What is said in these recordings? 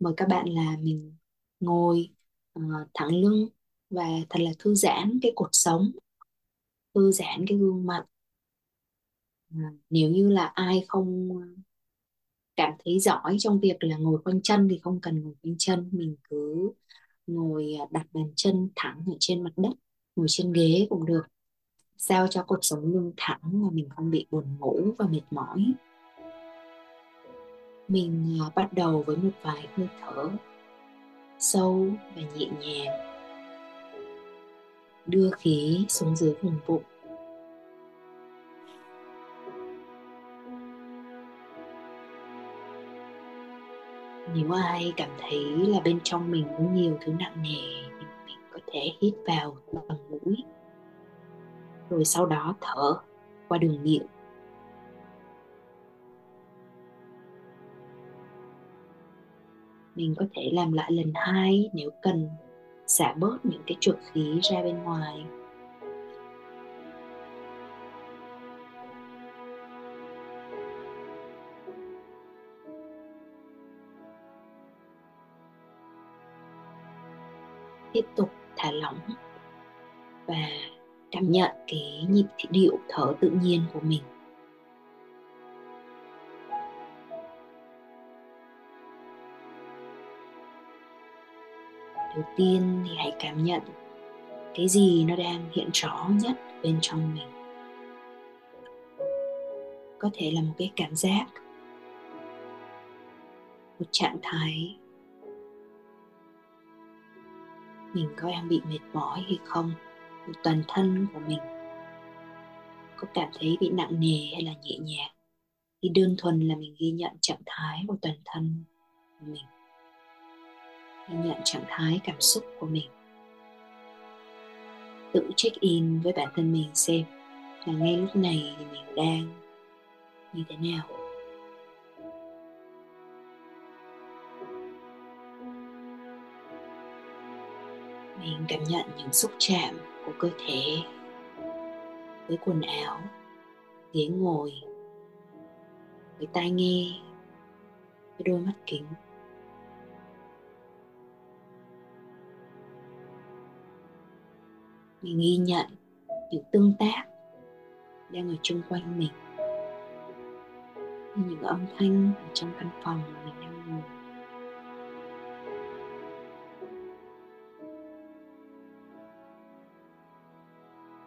mời các bạn là mình ngồi uh, thẳng lưng và thật là thư giãn cái cột sống thư giãn cái gương mặt. À, nếu như là ai không ờ, cảm thấy giỏi trong việc là ngồi quanh chân thì không cần ngồi quanh chân. Mình cứ ngồi đặt bàn chân thẳng ở trên mặt đất ngồi trên ghế cũng được sao cho cột sống lưng thẳng mà mình không bị buồn ngủ và mệt mỏi mình à, bắt đầu với một vài hơi thở sâu và nhẹ nhàng. Đưa khí xuống dưới vùng bụng. Nếu ai cảm thấy là bên trong mình có nhiều thứ nặng nề thì mình có thể hít vào bằng mũi, rồi sau đó thở qua đường miệng. Mình có thể làm lại lần hai nếu cần, xả bớt những cái trượt khí ra bên ngoài. Tiếp tục thả lỏng và cảm nhận cái nhịp điệu thở tự nhiên của mình. Đầu tiên thì hãy cảm nhận cái gì nó đang hiện rõ nhất bên trong mình. Có thể là một cái cảm giác, một trạng thái mình có đang bị mệt mỏi hay không, một toàn thân của mình có cảm thấy bị nặng nề hay là nhẹ nhàng. Thì đơn thuần là mình ghi nhận trạng thái của toàn thân của mình ghi nhận trạng thái, cảm xúc của mình. Tự check in với bản thân mình xem là ngay lúc này thì mình đang như thế nào. Mình cảm nhận những xúc chạm của cơ thể với quần áo, ghế ngồi, với tai nghe, với đôi mắt kính. Mình ghi nhận những tương tác đang ở chung quanh mình. Như những âm thanh ở trong căn phòng mà mình đang ngồi.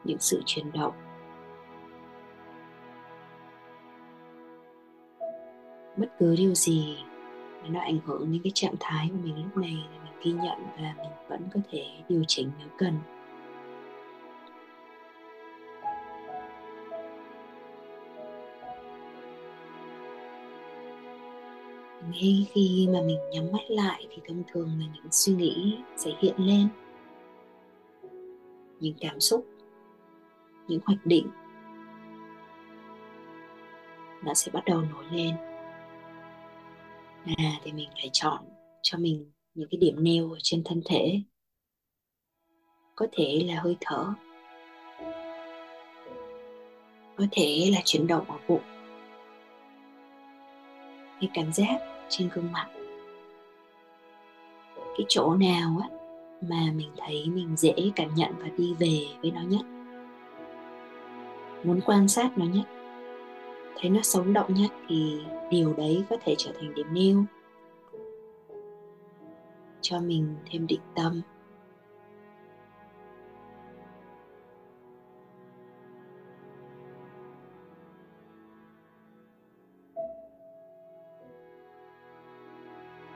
Những sự chuyển động. Bất cứ điều gì mà nó ảnh hưởng đến cái trạng thái của mình lúc này là mình ghi nhận và mình vẫn có thể điều chỉnh nếu cần. Ngay khi mà mình nhắm mắt lại thì thông thường là những suy nghĩ sẽ hiện lên. Những cảm xúc, những hoạch định nó sẽ bắt đầu nổi lên. À thì mình phải chọn cho mình những cái điểm nêu ở trên thân thể. Có thể là hơi thở. Có thể là chuyển động ở bụng. Cái cảm giác trên gương mặt. Cái chỗ nào á mà mình thấy mình dễ cảm nhận và đi về với nó nhất? Muốn quan sát nó nhất, thấy nó sống động nhất thì điều đấy có thể trở thành điểm nêu. Cho mình thêm định tâm.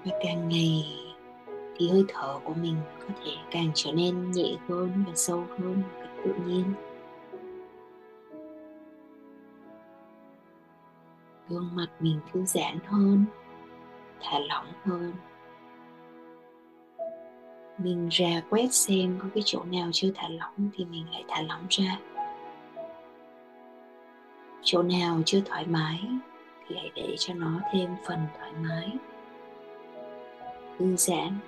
Và càng ngày thì hơi thở của mình có thể càng trở nên nhẹ hơn và sâu hơn một cách tự nhiên. Gương mặt mình thư giãn hơn, thả lỏng hơn. Mình ra quét xem có cái chỗ nào chưa thả lỏng thì mình lại thả lỏng ra. Chỗ nào chưa thoải mái thì hãy để cho nó thêm phần thoải mái thư giãn.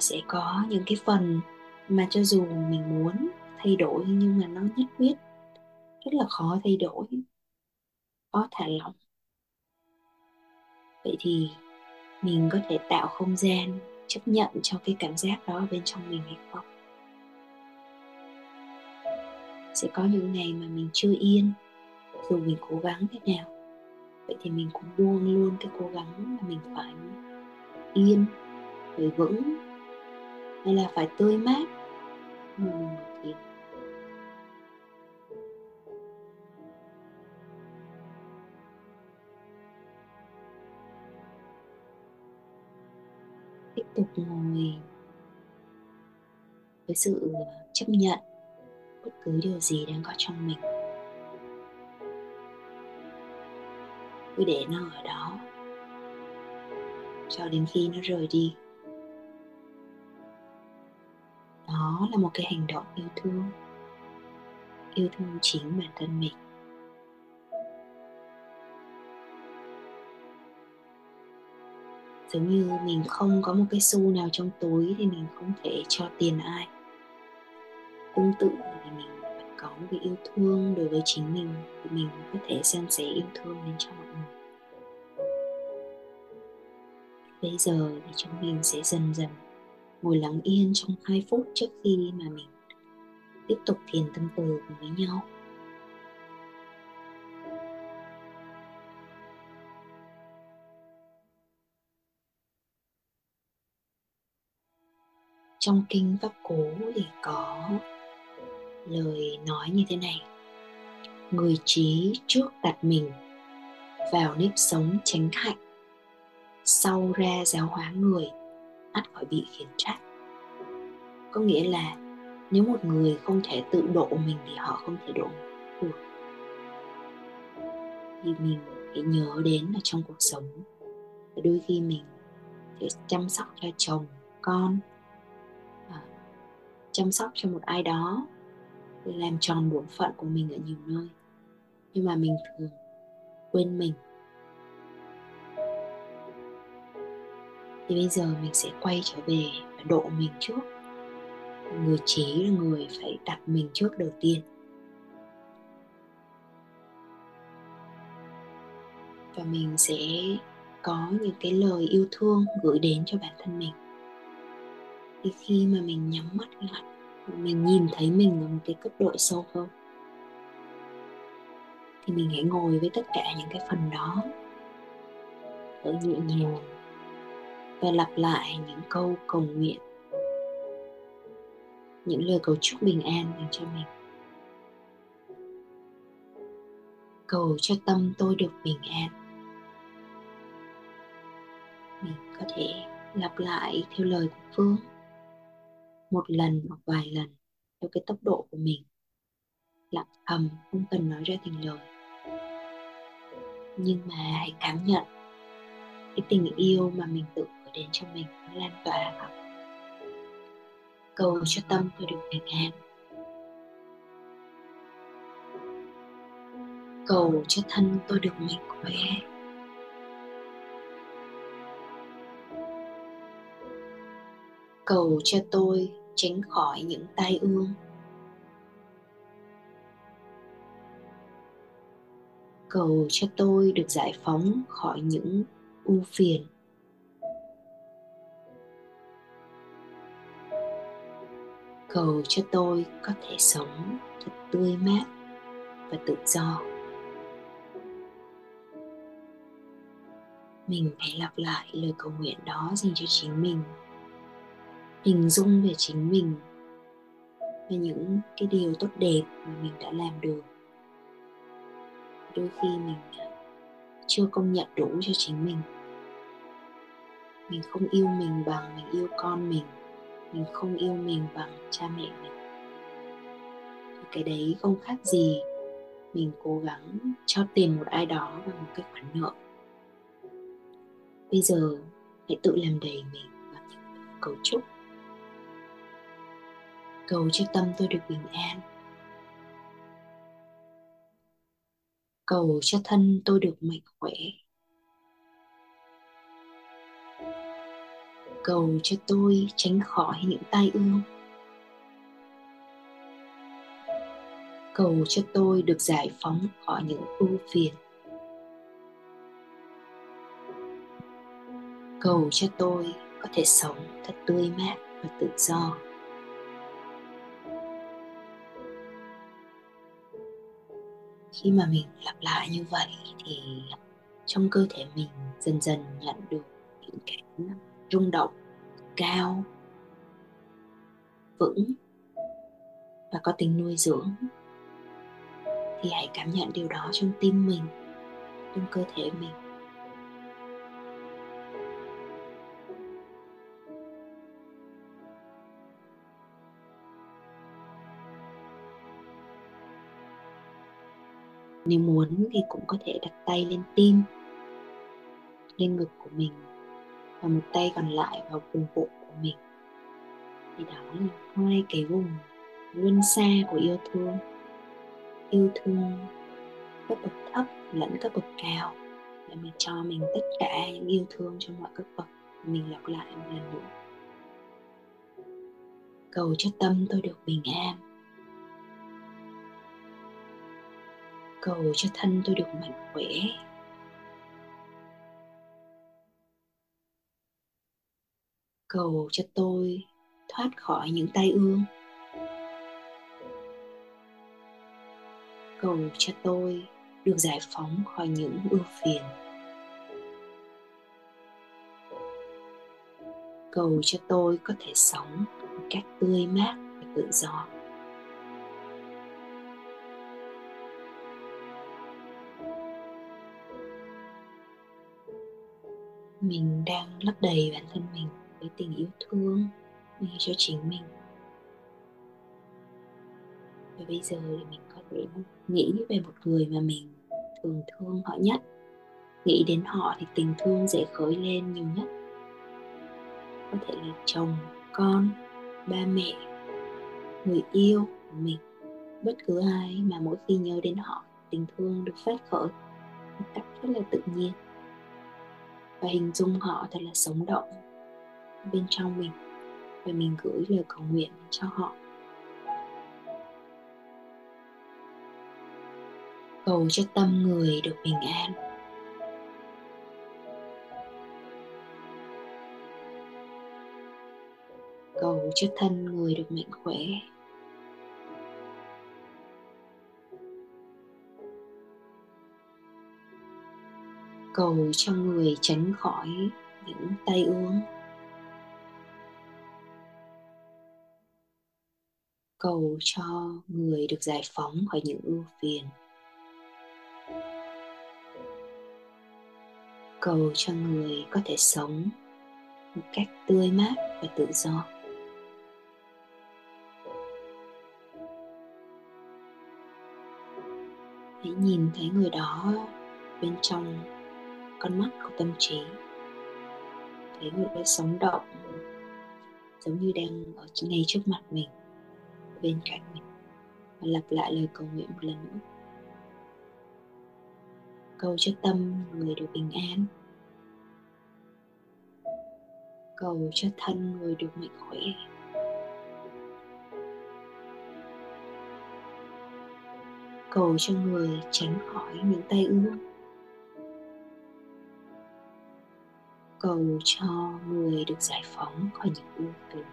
Sẽ có những cái phần mà cho dù mình muốn thay đổi nhưng mà nó nhất quyết, rất là khó thay đổi khó thả lỏng. Vậy thì mình có thể tạo không gian chấp nhận cho cái cảm giác đó bên trong mình hay không. Sẽ có những ngày mà mình chưa yên, dù mình cố gắng thế nào, vậy thì mình cũng buông luôn cái cố gắng mà mình phải yên, phải vững, hay là phải tươi mát. Mình tục ngồi với sự ờ, chấp nhận bất cứ điều gì đang có trong mình. Cứ để nó ở đó. Cho đến khi nó rời đi. Đó là một cái hành động yêu thương. Yêu thương chính bản thân mình. Giống như mình không có một cái xu nào trong túi thì mình không thể cho tiền ai. Tương tự thì mình phải có một cái yêu thương đối với chính mình thì mình có thể xem sẻ yêu thương đến cho mọi người. Bây giờ thì chúng mình sẽ dần dần ngồi lắng yên trong 2 phút trước khi mà mình tiếp tục thiền tâm từ cùng với nhau. Trong kinh pháp cú thì có lời nói như thế này. Người trí trước đặt mình vào nếp sống tránh hạnh, sau ra giáo hóa người ắt khỏi bị khiển trách. Có nghĩa là nếu một người không thể tự độ mình thì họ không thể độ được. Thì mình phải nhớ đến là trong cuộc sống. Đôi khi mình phải chăm sóc cho chồng, con chăm sóc cho một ai đó để làm tròn bổn phận của mình ở nhiều nơi. Nhưng mà mình thường quên mình. Thì bây giờ mình sẽ quay trở về và độ mình trước. Người trí là người phải đặt mình trước đầu tiên. Và mình sẽ có những cái lời yêu thương gửi đến cho bản thân mình thì khi mà mình nhắm mắt lại, mình nhìn thấy mình ở một cái cấp độ sâu hơn. Thì mình hãy ngồi với tất cả những cái phần đó ở nhẹ nhàng và lặp lại những câu cầu nguyện, những lời cầu chúc bình an dành cho mình. Cầu cho tâm tôi được bình an. Mình có thể lặp lại theo lời của phương một lần hoặc vài lần theo cái tốc độ của mình. Lặng thầm, không cần nói ra thành lời. Nhưng mà hãy cảm nhận, cái tình yêu mà mình tự gửi đến cho mình nó lan tỏa. Khắp cầu cho tâm tôi được bình an. Cầu cho thân tôi được mạnh khỏe. Cầu cho tôi tránh khỏi những tai ương. Cầu cho tôi được giải phóng khỏi những ưu phiền. Cầu cho tôi có thể sống thật tươi mát và tự do. Mình hãy lặp lại lời cầu nguyện đó dành cho chính mình hình dung về chính mình về những cái điều tốt đẹp mà mình đã làm được. Đôi khi mình à, chưa công nhận đủ cho chính mình. Mình không yêu mình bằng mình yêu con mình mình không yêu mình bằng cha mẹ mình. Thì cái đấy không khác gì mình cố gắng cho tiền một ai đó bằng một cái khoản nợ. Bây giờ hãy tự làm đầy mình bằng những cấu trúc cầu cho tâm tôi được bình an. Cầu cho thân tôi được mạnh khỏe. Cầu cho tôi tránh khỏi những tai ương. Cầu cho tôi được giải phóng khỏi những ưu phiền. Cầu cho tôi có thể sống thật tươi mát và tự do. Khi mà mình lặp lại như vậy thì trong cơ thể mình dần dần nhận được những cái rung động cao, vững và có tính nuôi dưỡng. Thì hãy cảm nhận điều đó trong tim mình, trong cơ thể mình. Nếu muốn thì cũng có thể đặt tay lên tim, lên ngực của mình và một tay còn lại vào vùng bụng của mình. Thì đó là hai cái vùng luân xa của yêu thương. Yêu thương cấp bậc thấp lẫn cấp bậc cao để mình cho mình tất cả những yêu thương trong mọi cấp bậc, mình lặp lại một lần nữa. Cầu cho tâm tôi được bình an. Cầu cho thân tôi được mạnh khỏe. Cầu cho tôi thoát khỏi những tai ương. Cầu cho tôi được giải phóng khỏi những ưu phiền. Cầu cho tôi có thể sống một cách tươi mát và tự do. Mình đang lấp đầy bản thân mình với tình yêu thương dành cho chính mình. Và bây giờ thì mình có thể nghĩ về một người mà mình thường thương họ nhất. Nghĩ đến họ thì tình thương dễ khởi lên nhiều nhất. Có thể là chồng, con, ba mẹ, người yêu của mình. Bất cứ ai mà mỗi khi nhớ đến họ, tình thương được phát khởi một cách rất là tự nhiên và hình dung họ thật là sống động bên trong mình. Và mình gửi lời cầu nguyện cho họ. Cầu cho tâm người được bình an. Cầu cho thân người được mạnh khỏe. Cầu cho người tránh khỏi những tay uống cầu cho người được giải phóng khỏi những ưu phiền. Cầu cho người có thể sống một cách tươi mát và tự do. Hãy nhìn thấy người đó bên trong con mắt của tâm trí. Thấy người đó sống động, giống như đang ở ngay trước mặt mình, bên cạnh mình, và lặp lại lời cầu nguyện một lần nữa. Cầu cho tâm người được bình an. Cầu cho thân người được mạnh khỏe. Cầu cho người tránh khỏi những tai ương. Cầu cho người được giải phóng khỏi những ưu phiền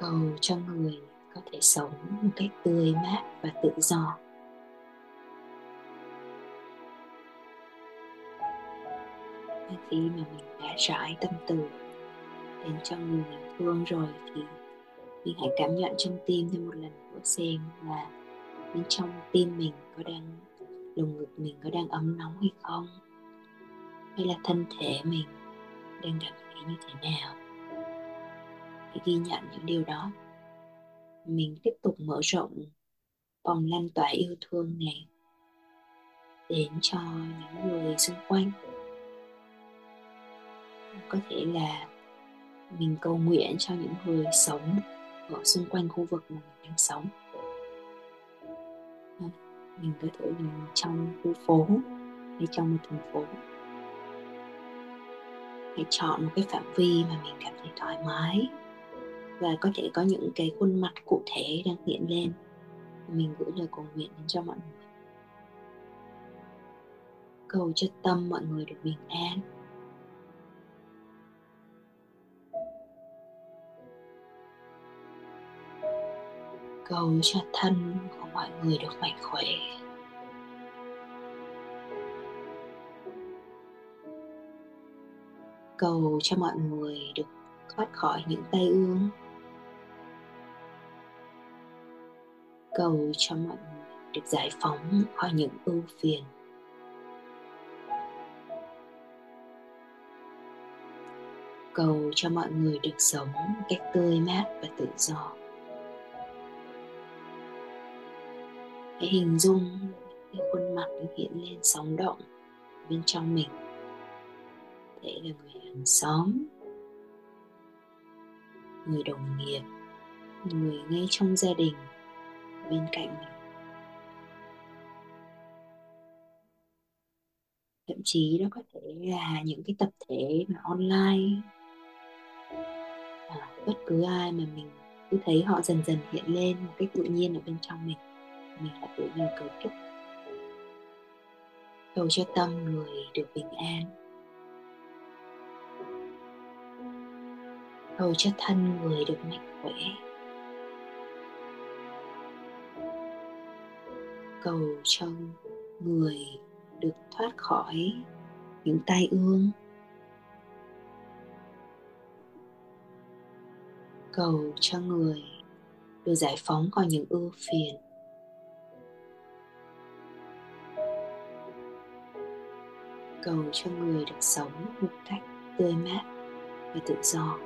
cầu cho người có thể sống một cách tươi mát và tự do. Khi mà mình đã rải tâm từ đến cho người mình thương rồi thì mình hãy cảm nhận trong tim thêm một lần nữa xem là bên trong tim mình có đang lồng ngực mình có đang ấm nóng hay không? Hay là thân thể mình đang cảm thấy như thế nào? Hãy ghi nhận những điều đó. Mình tiếp tục mở rộng vòng lan tỏa yêu thương này đến cho những người xung quanh. Có thể là mình cầu nguyện cho những người sống ở xung quanh khu vực mà mình đang sống mình có thể là trong khu phố hay trong một thành phố. Hãy chọn một cái phạm vi mà mình cảm thấy thoải mái và có thể có những cái khuôn mặt cụ thể đang hiện lên. Mình gửi lời cầu nguyện đến cho mọi người. Cầu cho tâm mọi người được bình an. Cầu cho thân của mọi người được mạnh khỏe. Cầu cho mọi người được thoát khỏi những tai ương. Cầu cho mọi người được giải phóng khỏi những ưu phiền. Cầu cho mọi người được sống một cách tươi mát và tự do. Hãy hình dung cái khuôn mặt hiện lên sóng động bên trong mình. Thể là người hàng xóm người đồng nghiệp người ngay trong gia đình bên cạnh mình. Thậm chí đó có thể là những cái tập thể mà online. À, bất cứ ai mà mình cứ thấy họ dần dần hiện lên một cách tự nhiên ở bên trong mình mình đã tự nhiên cầu chúc. Cầu cho tâm người được bình an. Cầu cho thân người được mạnh khỏe. Cầu cho người được thoát khỏi những tai ương. Cầu cho người được giải phóng khỏi những ưu phiền. Cầu cho người được sống một cách tươi mát và tự do.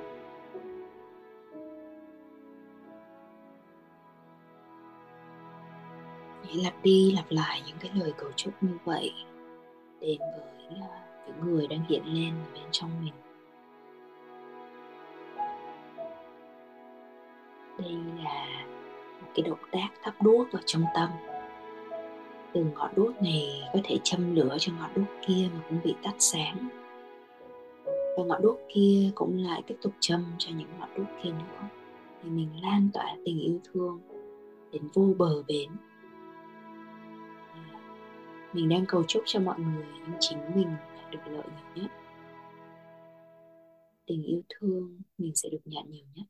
Hãy lặp đi lặp lại những cái lời cầu chúc như vậy đến với à, những người đang hiện lên bên trong mình. Đây là một cái động tác thắp đuốc ở trong tâm từ ngọn đuốc này có thể châm lửa cho ngọn đuốc kia mà cũng bị tắt sáng. Và ngọn đuốc kia cũng lại tiếp tục châm cho những ngọn đuốc kia nữa. Thì mình lan tỏa tình yêu thương đến vô bờ bến. À, mình đang cầu chúc cho mọi người nhưng chính mình được lợi nhiều nhất. Tình yêu thương mình sẽ được nhận nhiều nhất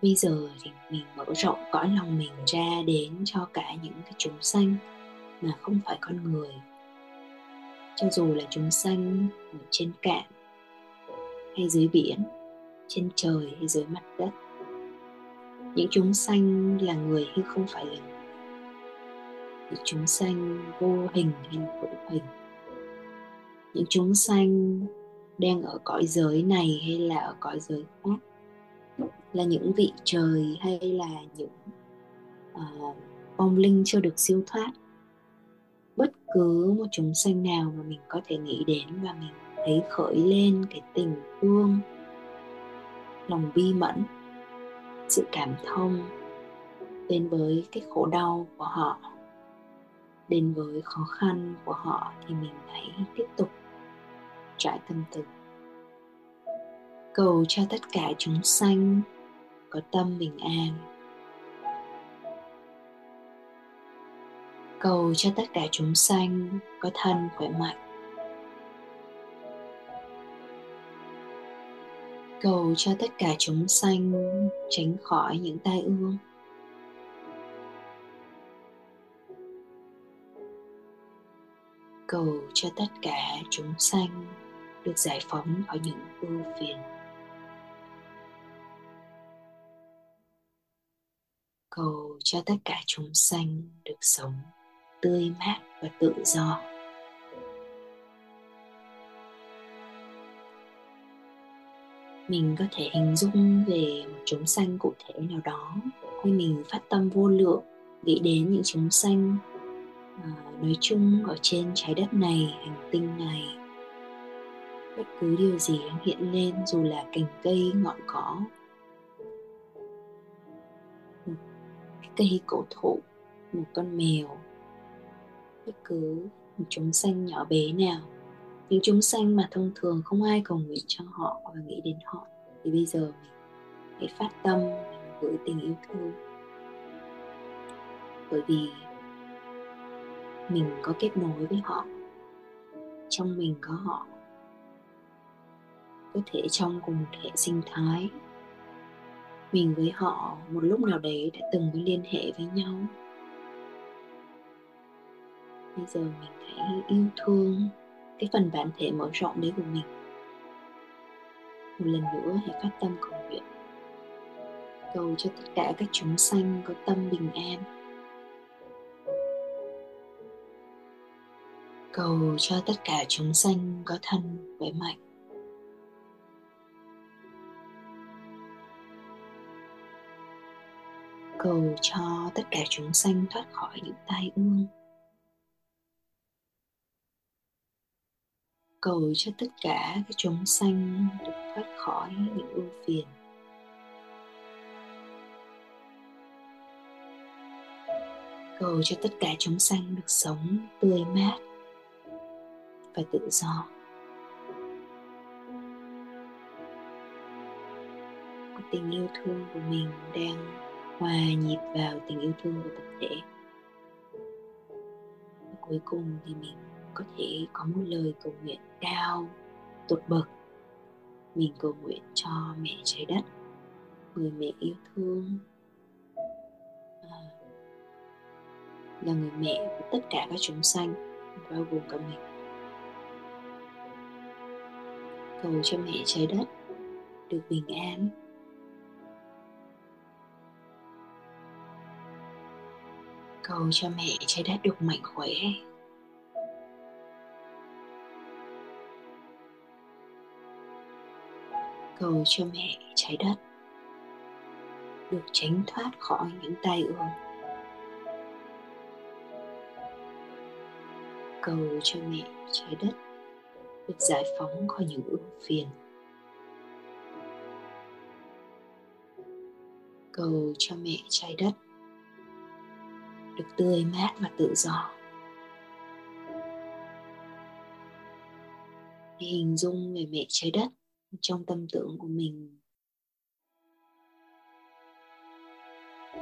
bây giờ thì mình mở rộng cõi lòng mình ra đến cho cả những cái chúng sanh mà không phải con người. Cho dù là chúng sanh ở trên cạn, hay dưới biển, trên trời, hay dưới mặt đất, những chúng sanh là người hay không phải là người. Những chúng sanh vô hình hay hữu hình. Những chúng sanh đang ở cõi giới này hay là ở cõi giới khác là những vị trời hay là những uh, linh chưa được siêu thoát. Bất cứ một chúng sanh nào mà mình có thể nghĩ đến và mình thấy khởi lên cái tình thương lòng bi mẫn sự cảm thông đến với cái khổ đau của họ đến với khó khăn của họ thì mình hãy tiếp tục trải tâm từ cầu cho tất cả chúng sanh có tâm bình an. Cầu cho tất cả chúng sanh có thân khỏe mạnh. Cầu cho tất cả chúng sanh tránh khỏi những tai ương. Cầu cho tất cả chúng sanh được giải phóng khỏi những ưu phiền. Cầu cho tất cả chúng sanh được sống tươi mát và tự do. Mình có thể hình dung về một chúng sanh cụ thể nào đó hay mình phát tâm vô lượng nghĩ đến những chúng sanh à, nói chung ở trên trái đất này hành tinh này. Bất cứ điều gì đang hiện lên dù là cành cây ngọn cỏ cây cổ thụ, một con mèo. Bất cứ một chúng sanh nhỏ bé nào, những chúng sanh mà thông thường không ai cầu nguyện cho họ và nghĩ đến họ, thì bây giờ mình hãy phát tâm gửi tình yêu thương. Bởi vì mình có kết nối với họ, trong mình có họ, có thể trong cùng một hệ sinh thái mình với họ một lúc nào đấy đã từng có liên hệ với nhau. Bây giờ mình hãy yêu thương cái phần bản thể mở rộng đấy của mình. Một lần nữa hãy phát tâm cầu nguyện. Cầu cho tất cả các chúng sanh có tâm bình an. Cầu cho tất cả chúng sanh có thân khỏe mạnh. Cầu cho tất cả chúng sanh thoát khỏi những tai ương. Cầu cho tất cả các chúng sanh được thoát khỏi những ưu phiền. Cầu cho tất cả chúng sanh được sống tươi mát và tự do. Tình yêu thương của mình đang hòa nhịp vào tình yêu thương của tập thể. Và cuối cùng thì mình có thể có một lời cầu nguyện cao tột bậc. Mình cầu nguyện cho mẹ trái đất người mẹ yêu thương. À, là người mẹ của tất cả các chúng sanh bao gồm cả mình. Cầu cho mẹ trái đất được bình an. Cầu cho mẹ trái đất được mạnh khỏe. Cầu cho mẹ trái đất được tránh thoát khỏi những tai ương. Cầu cho mẹ trái đất được giải phóng khỏi những ưu phiền. Cầu cho mẹ trái đất được tươi mát và tự do. Hình dung về mẹ trái đất trong tâm tưởng của mình.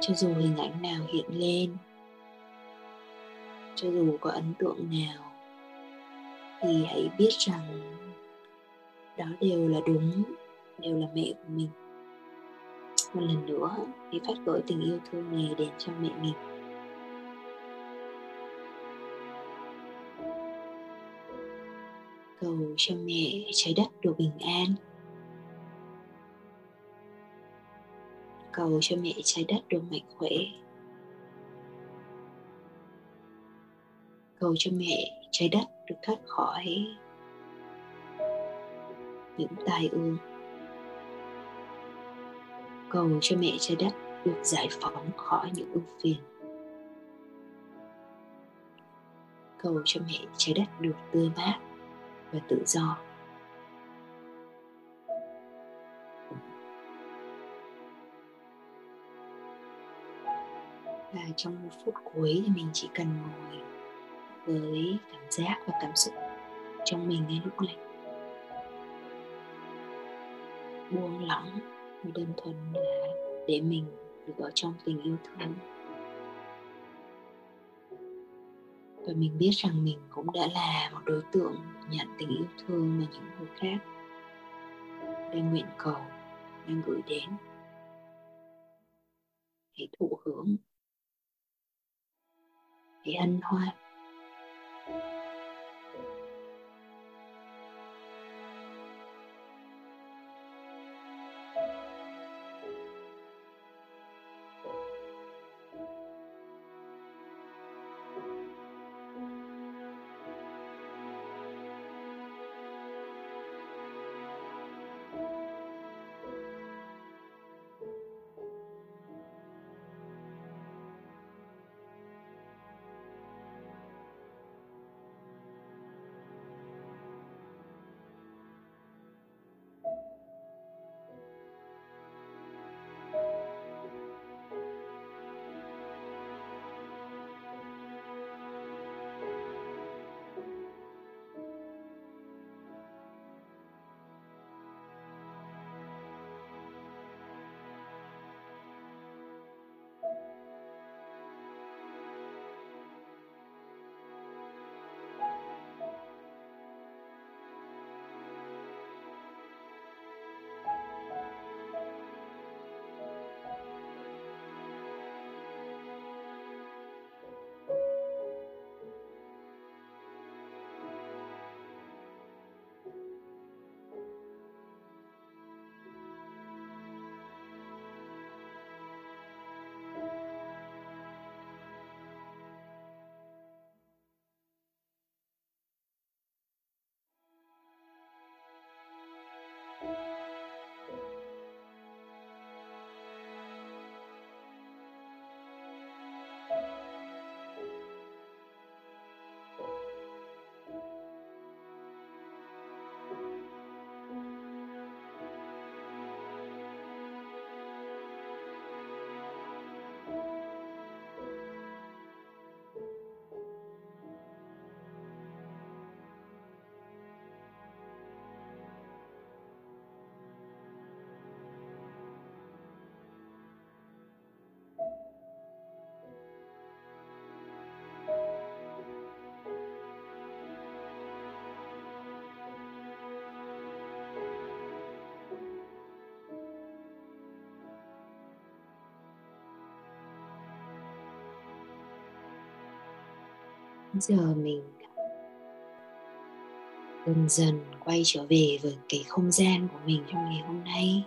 Cho dù hình ảnh nào hiện lên, cho dù có ấn tượng nào, thì hãy biết rằng đó đều là đúng, đều là mẹ của mình. Một lần nữa, hãy phát gửi tình yêu thương này đến cho mẹ mình. Cầu cho mẹ trái đất được bình an. Cầu cho mẹ trái đất được mạnh khỏe. Cầu cho mẹ trái đất được thoát khỏi những tai ương. Cầu cho mẹ trái đất được giải phóng khỏi những ưu phiền. Cầu cho mẹ trái đất được tươi mát và tự do. Và trong một phút cuối thì mình chỉ cần ngồi với cảm giác và cảm xúc trong mình ngay lúc này. Buông lỏng và đơn thuần là để mình được ở trong tình yêu thương. Và mình biết rằng mình cũng đã là một đối tượng nhận tình yêu thương mà những người khác đang nguyện cầu, đang gửi đến. Hãy thụ hưởng. Hãy hân hoan. Giờ mình dần dần quay trở về với cái không gian của mình trong ngày hôm nay.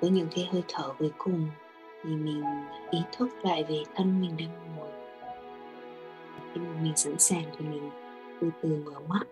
Với những cái hơi thở cuối cùng thì mình ý thức lại về thân mình đang ngồi. Khi mà mình sẵn sàng thì mình từ từ mở mắt.